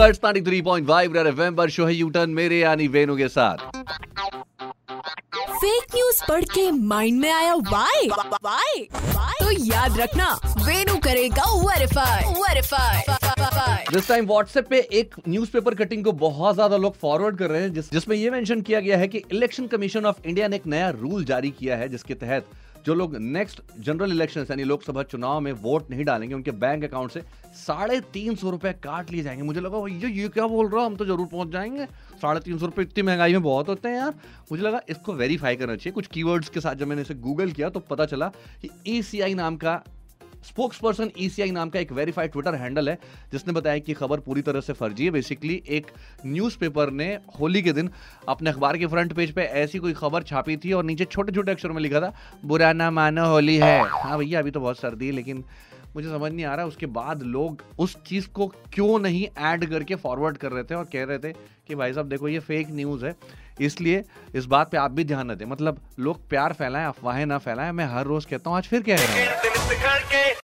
Birds 93.5 red FM पर show है U turn मेरे यानी वेनु के साथ। फेक न्यूज़ पढ़ के माइंड में आया वाई वाई तो याद रखना वेनु करेगा verify verify this time WhatsApp पे एक न्यूज़पेपर कटिंग को बहुत ज़्यादा लोग फॉरवर्ड कर रहे हैं जिस, जिसमें ये मेंशन किया गया है कि इलेक्शन कमीशन ऑफ़ इंडिया ने एक नया रूल जारी किया है जिसके तहत जो लोग नेक्स्ट जनरल इलेक्शन यानी लोकसभा चुनाव में वोट नहीं डालेंगे, उनके बैंक अकाउंट से साढ़े तीन सौ रुपए काट लिए जाएँगे। मुझे लगा ये ये क्या बोल रहा हूँ? हम तो ज़रूर पहुँच जाएँगे। साढ़े तीन सौ रुपये इतनी महँगाई में बहुत होते हैं यार। मुझे लगा, इसको वेरीफाई करना चाहिए। कुछ कीवर्ड्स के साथ जब मैंने इसे गूगल किया तो पता चला कि ए नाम का स्पोक्स पर्सन ईसीआई नाम का एक वेरीफाइड ट्विटर हैंडल है, जिसने बताया कि खबर पूरी तरह से फर्जी है। बेसिकली एक न्यूज़पेपर ने होली के दिन अपने अखबार के फ्रंट पेज पे ऐसी कोई खबर छापी थी और नीचे छोटे छोटे अक्षरों में लिखा था, बुरा ना मानो होली है। हाँ भैया, अभी तो बहुत सर्दी है, लेकिन मुझे समझ नहीं आ रहा उसके बाद लोग उस चीज़ को क्यों नहीं ऐड करके फॉरवर्ड कर रहे थे और कह रहे थे कि भाई साहब देखो, ये फेक न्यूज़ है। इसलिए इस बात पे आप भी ध्यान न दें। मतलब लोग प्यार फैलाएँ, अफवाहें ना फैलाएँ। मैं हर रोज़ कहता हूँ, आज फिर कह रहा हूँ।